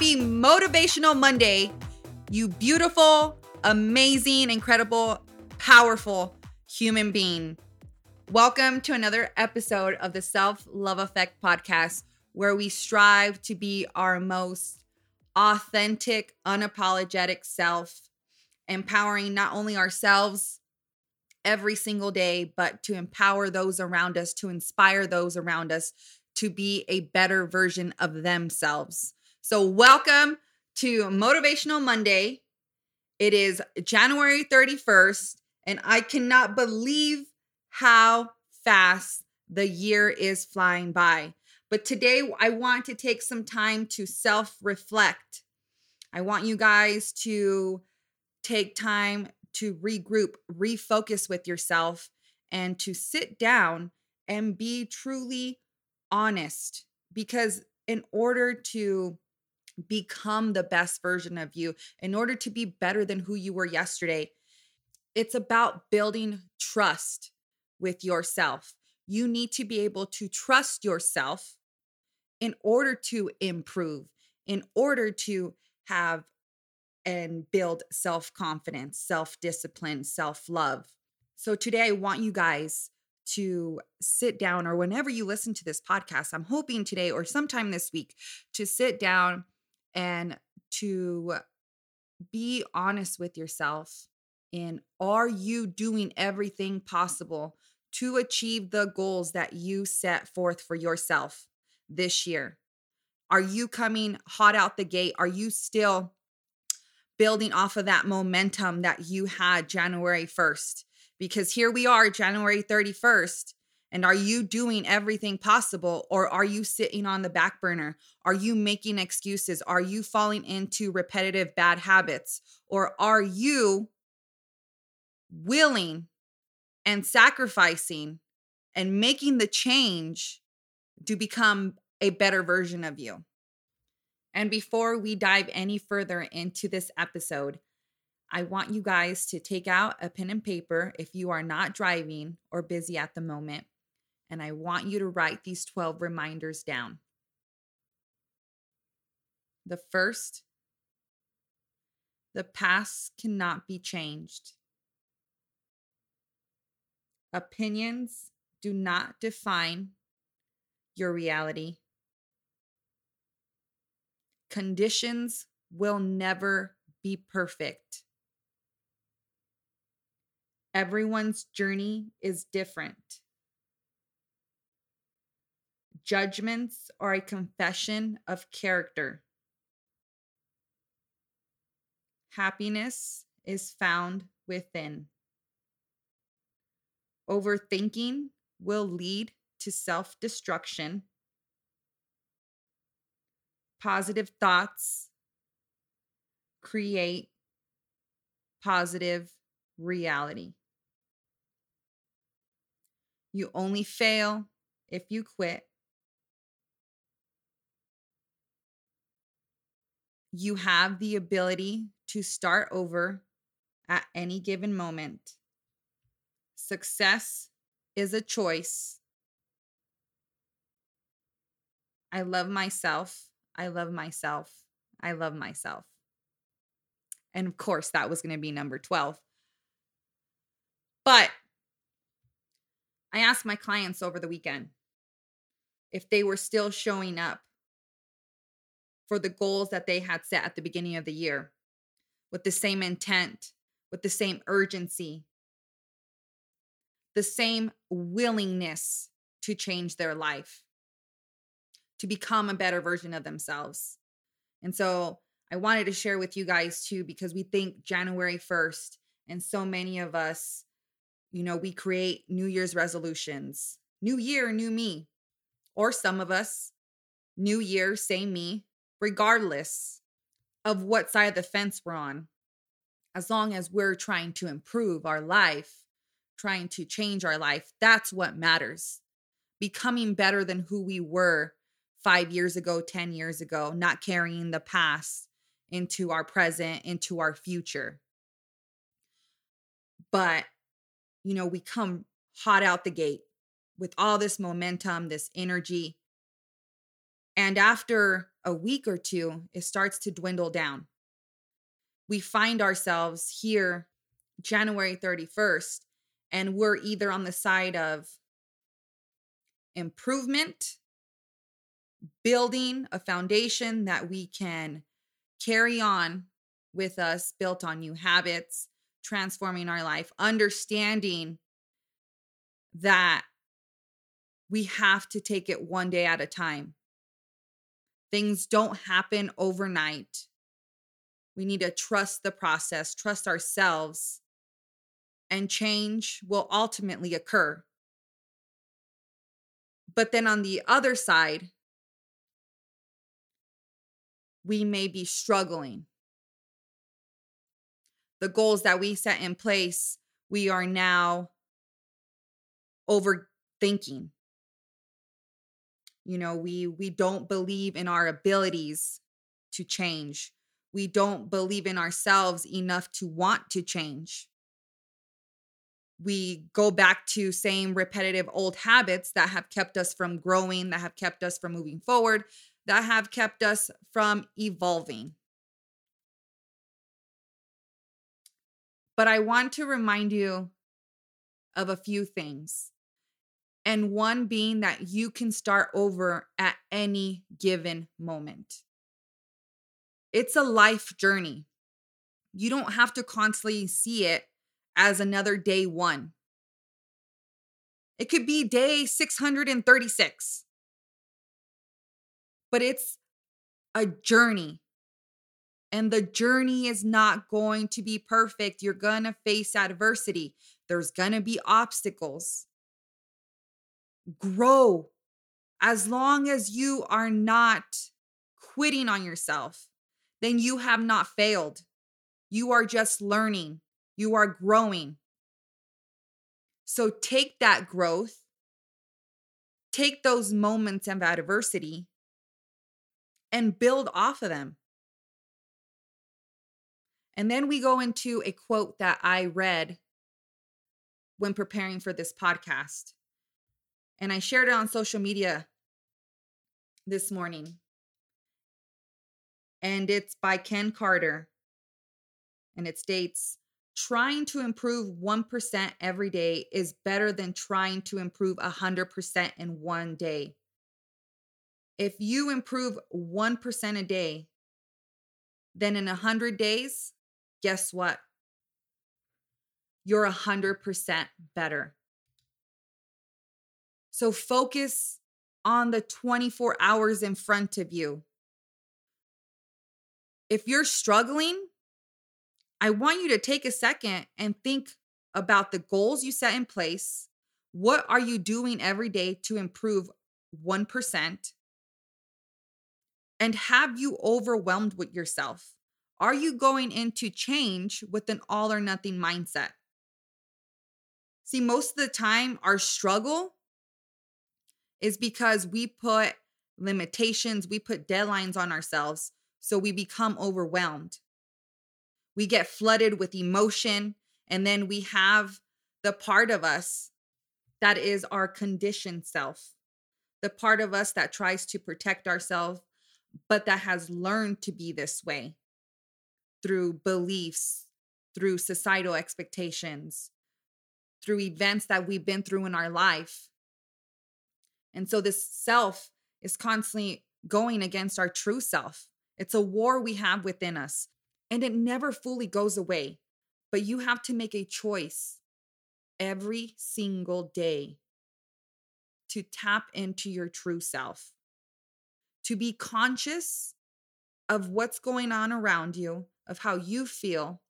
Happy Motivational Monday, you beautiful, amazing, incredible, powerful human being. Welcome to another episode of the Self Love Effect podcast, where we strive to be our most authentic, unapologetic self, empowering not only ourselves every single day, but to empower those around us, to inspire those around us to be a better version of themselves. So, welcome to Motivational Monday. It is January 31st, and I cannot believe how fast the year is flying by. But today, I want to take some time to self reflect. I want you guys to take time to regroup, refocus with yourself, and to sit down and be truly honest. Because in order to become the best version of you, in order to be better than who you were yesterday. It's about building trust with yourself. You need to be able to trust yourself in order to improve, in order to have and build self confidence, self discipline, self love. So today, I want you guys to sit down, or whenever you listen to this podcast, I'm hoping today or sometime this week to sit down and to be honest with yourself in are you doing everything possible to achieve the goals that you set forth for yourself this year? Are you coming hot out the gate? Are you still building off of that momentum that you had January 1st? Because here we are, January 31st, and are you doing everything possible or are you sitting on the back burner? Are you making excuses? Are you falling into repetitive bad habits? Or are you willing and sacrificing and making the change to become a better version of you? And before we dive any further into this episode, I want you guys to take out a pen and paper if you are not driving or busy at the moment and I want you to write these 12 reminders down. The first, the past cannot be changed. Opinions do not define your reality. Conditions will never be perfect. Everyone's journey is different. Judgments are a confession of character. Happiness is found within. Overthinking will lead to self destruction. Positive thoughts create positive reality. You only fail if you quit. You have the ability to start over at any given moment. Success is a choice. I love myself. I love myself. I love myself. And of course, that was going to be number 12. But I asked my clients over the weekend if they were still showing up for the goals that they had set at the beginning of the year with the same intent, with the same urgency, the same willingness to change their life, to become a better version of themselves. And so I wanted to share with you guys too, because we think January 1st, and so many of us, you know, we create New Year's resolutions, new year, new me. Or some of us, new year, same me, regardless of what side of the fence we're on, as long as we're trying to improve our life, trying to change our life, that's what matters. Becoming better than who we were five years ago, 10 years ago, not carrying the past into our present, into our future. But, you know, we come hot out the gate with all this momentum, this energy, And after a week or two, it starts to dwindle down. We find ourselves here January 31st, and we're either on the side of improvement, building a foundation that we can carry on with us, built on new habits, transforming our life, understanding that we have to take it one day at a time. Things don't happen overnight. We need to trust the process, trust ourselves, and change will ultimately occur. But then on the other side, we may be struggling. The goals that we set in place, we are now overthinking. You know, we we don't believe in our abilities to change. We don't believe in ourselves enough to want to change we go back to same repetitive old habits that have kept us from growing, that have kept us from moving forward, that have kept us from evolving. But I want to remind you of a few things. And one being that you can start over at any given moment. It's a life journey. You don't have to constantly see it as another day one. It could be day 636, but it's a journey. And the journey is not going to be perfect. You're going to face adversity, there's going to be obstacles. Grow as long as you are not quitting on yourself, then you have not failed. You are just learning. You are growing. So take that growth, take those moments of adversity, and build off of them. And then we go into a quote that I read when preparing for this podcast. And I shared it on social media this morning. And it's by Ken Carter. And it states trying to improve 1% every day is better than trying to improve 100% in one day. If you improve 1% a day, then in 100 days, guess what? You're 100% better. So focus on the 24 hours in front of you. If you're struggling, I want you to take a second and think about the goals you set in place. What are you doing every day to improve 1%? And have you overwhelmed with yourself? Are you going into change with an all or nothing mindset? See, most of the time, our struggle is because we put limitations, we put deadlines on ourselves. So we become overwhelmed we get flooded with emotion and then we have the part of us that is our conditioned self the part of us that tries to protect ourselves but that has learned to be this way through beliefs through societal expectations through events that we've been through in our life and so this self is constantly going against our true self it's a war we have within us and it never fully goes away. But you have to make a choice every single day to tap into your true self, to be conscious of what's going on around you, of how you feel,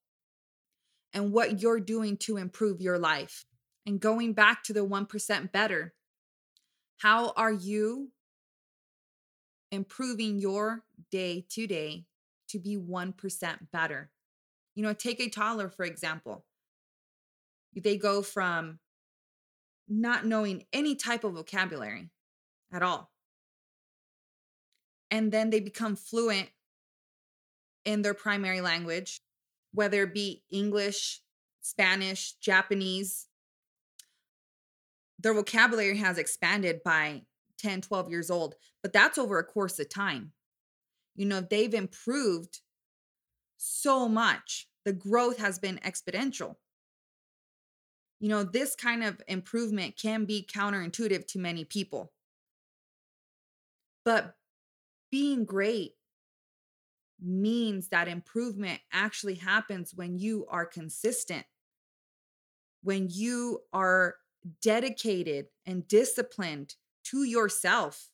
and what you're doing to improve your life. And going back to the 1% better, how are you improving your day to day to be 1% better. You know, take a toddler, for example. They go from not knowing any type of vocabulary at all. And then they become fluent in their primary language, whether it be English, Spanish, Japanese. Their vocabulary has expanded by 10, 12 years old, but that's over a course of time. You know, they've improved so much. The growth has been exponential. You know, this kind of improvement can be counterintuitive to many people. But being great means that improvement actually happens when you are consistent, when you are dedicated and disciplined to yourself.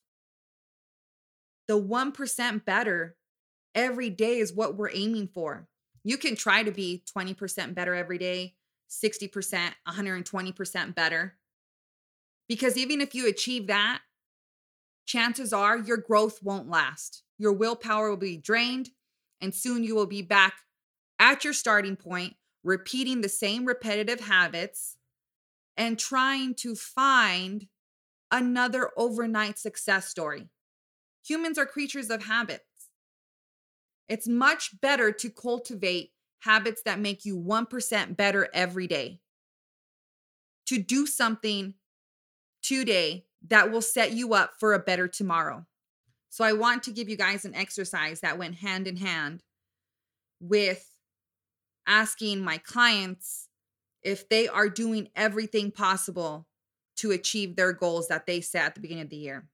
The 1% better every day is what we're aiming for. You can try to be 20% better every day, 60%, 120% better. Because even if you achieve that, chances are your growth won't last. Your willpower will be drained, and soon you will be back at your starting point, repeating the same repetitive habits and trying to find another overnight success story. Humans are creatures of habits. It's much better to cultivate habits that make you 1% better every day. To do something today that will set you up for a better tomorrow. So, I want to give you guys an exercise that went hand in hand with asking my clients if they are doing everything possible to achieve their goals that they set at the beginning of the year.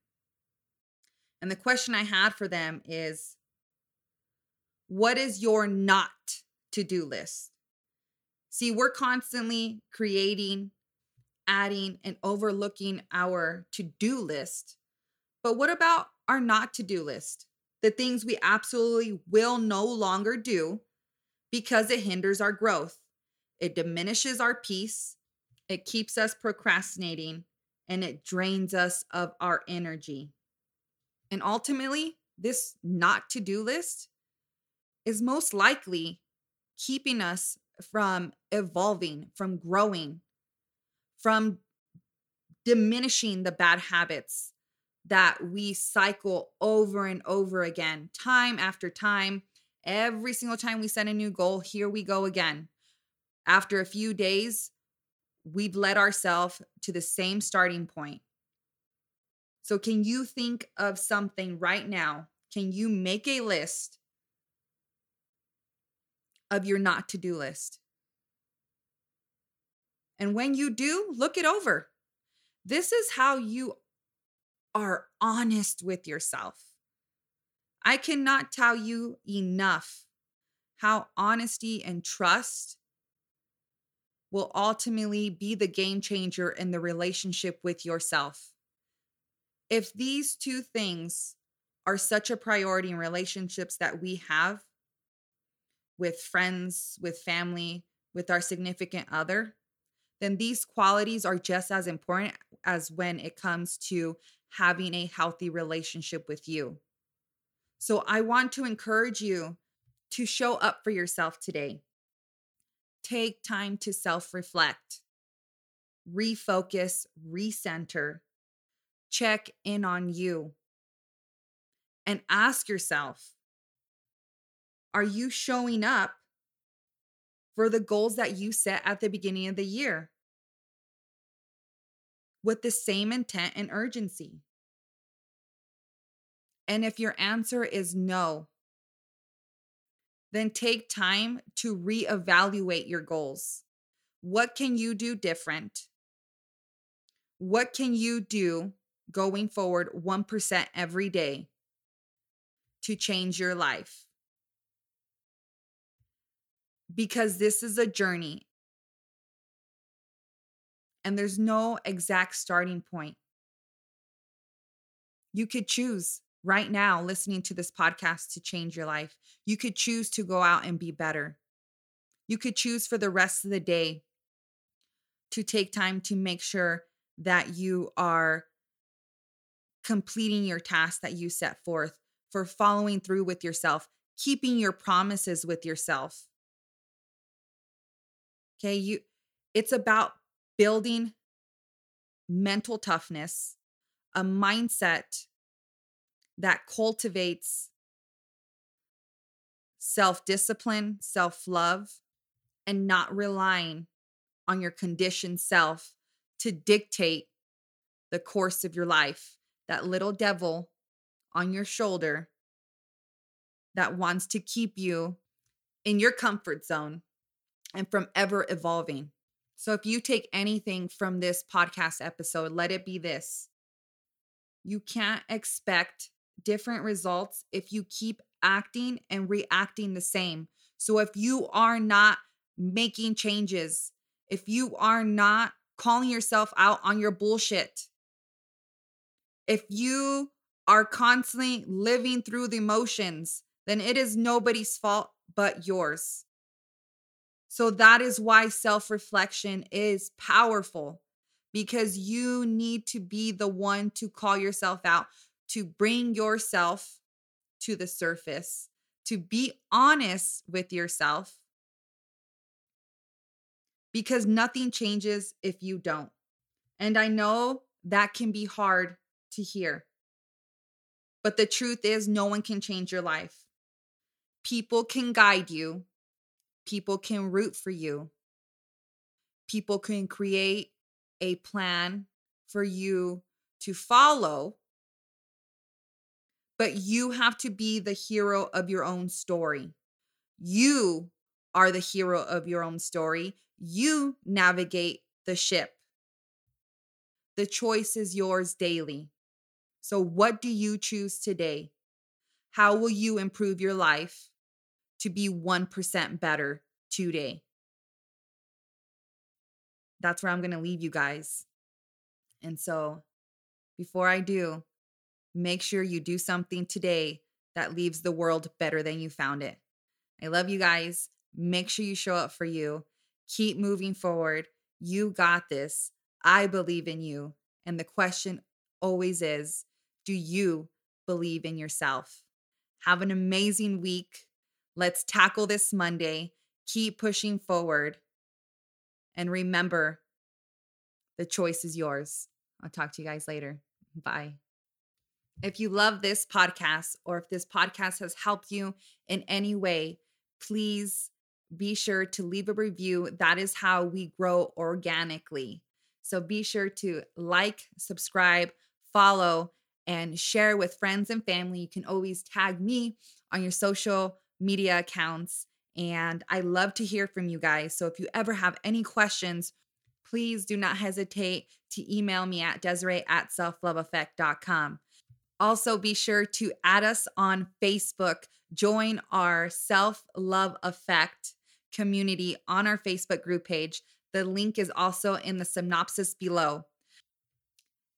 And the question I had for them is what is your not to do list? See, we're constantly creating, adding, and overlooking our to do list. But what about our not to do list? The things we absolutely will no longer do because it hinders our growth. It diminishes our peace, it keeps us procrastinating, and it drains us of our energy. And ultimately, this not to do list is most likely keeping us from evolving, from growing, from diminishing the bad habits that we cycle over and over again, time after time. Every single time we set a new goal, here we go again. After a few days, we've led ourselves to the same starting point. So, can you think of something right now? Can you make a list of your not to do list? And when you do, look it over. This is how you are honest with yourself. I cannot tell you enough how honesty and trust will ultimately be the game changer in the relationship with yourself. If these two things are such a priority in relationships that we have with friends, with family, with our significant other, then these qualities are just as important as when it comes to having a healthy relationship with you. So I want to encourage you to show up for yourself today take time to self reflect, refocus, recenter, check in on you, and ask yourself Are you showing up for the goals that you set at the beginning of the year with the same intent and urgency? And if your answer is no, then take time to reevaluate your goals. What can you do different? What can you do going forward 1% every day to change your life? Because this is a journey and there's no exact starting point. You could choose right now listening to this podcast to change your life. You could choose to go out and be better. You could choose for the rest of the day to take time to make sure that you are completing your task that you set forth, for following through with yourself, keeping your promises with yourself. Okay, you it's about building mental toughness, a mindset that cultivates self discipline, self love, and not relying on your conditioned self to dictate the course of your life that little devil on your shoulder that wants to keep you in your comfort zone and from ever evolving. So, if you take anything from this podcast episode, let it be this you can't expect different results if you keep acting and reacting the same. So, if you are not making changes, if you are not calling yourself out on your bullshit, if you are constantly living through the emotions, then it is nobody's fault but yours. So that is why self reflection is powerful because you need to be the one to call yourself out, to bring yourself to the surface, to be honest with yourself. Because nothing changes if you don't. And I know that can be hard to hear. But the truth is, no one can change your life. People can guide you, people can root for you, people can create a plan for you to follow. But you have to be the hero of your own story. You are the hero of your own story. You navigate the ship. The choice is yours daily. So, what do you choose today? How will you improve your life to be 1% better today? That's where I'm going to leave you guys. And so, before I do, make sure you do something today that leaves the world better than you found it. I love you guys. Make sure you show up for you. Keep moving forward. You got this. I believe in you. And the question always is do you believe in yourself? Have an amazing week. Let's tackle this Monday. Keep pushing forward. And remember, the choice is yours. I'll talk to you guys later. Bye. If you love this podcast or if this podcast has helped you in any way, please be sure to leave a review. That is how we grow organically. So be sure to like, subscribe, follow, and share with friends and family. You can always tag me on your social media accounts. And I love to hear from you guys. So if you ever have any questions, please do not hesitate to email me at Desiree at selfloveeffect.com. Also, be sure to add us on Facebook. Join our Self Love Effect community on our Facebook group page. The link is also in the synopsis below.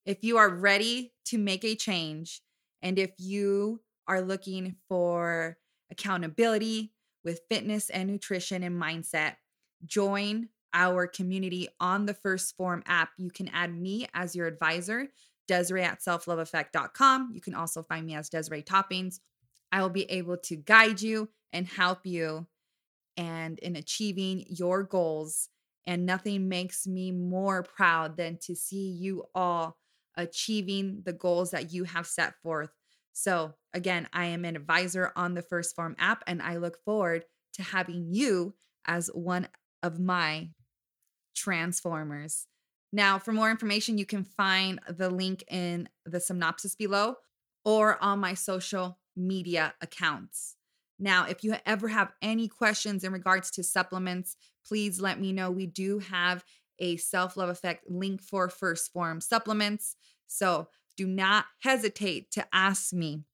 If you are ready to make a change, and if you are looking for accountability with fitness and nutrition and mindset, join our community on the 1st Phorm app. You can add me as your advisor, Desiree at selfloveeffect.com. You can also find me as Desiree Toppings. I will be able to guide you and help you and in achieving your goals. And nothing makes me more proud than to see you all achieving the goals that you have set forth. So, again, I am an advisor on the 1st Phorm app, and I look forward to having you as one of my transformers. Now, for more information, you can find the link in the synopsis below or on my social media accounts. Now, if you ever have any questions in regards to supplements, please let me know. We do have a self love effect link for 1st Phorm supplements. So do not hesitate to ask me.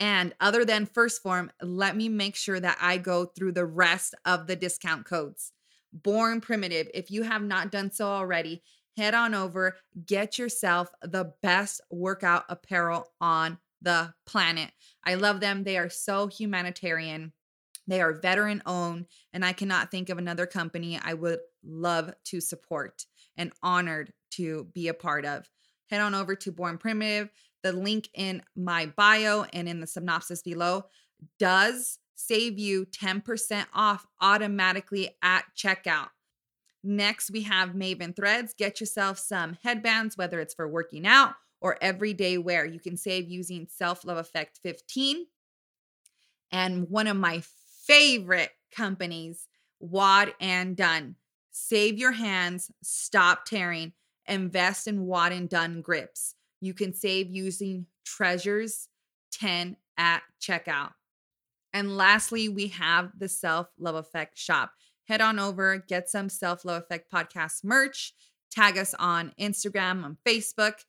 And other than 1st Phorm, let me make sure that I go through the rest of the discount codes. Born Primitive, if you have not done so already, head on over, get yourself the best workout apparel on the planet. I love them. They are so humanitarian. They are veteran owned, and I cannot think of another company I would love to support and honored to be a part of. Head on over to Born Primitive. The link in my bio and in the synopsis below does save you 10% off automatically at checkout. Next, we have Maven Threads. Get yourself some headbands, whether it's for working out or everyday wear. You can save using Self Love Effect 15. And one of my favorite companies, WodnDone. Save your hands, stop tearing, invest in WodnDone grips. You can save using Treasures 10 at checkout. And lastly, we have the Self Love Effect shop. Head on over, get some Self Love Effect podcast merch, tag us on Instagram, on Facebook,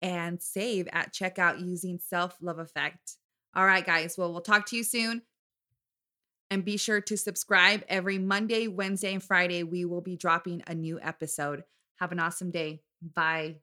and save at checkout using Self Love Effect. All right, guys. Well, we'll talk to you soon. And be sure to subscribe every Monday, Wednesday, and Friday. We will be dropping a new episode. Have an awesome day. Bye.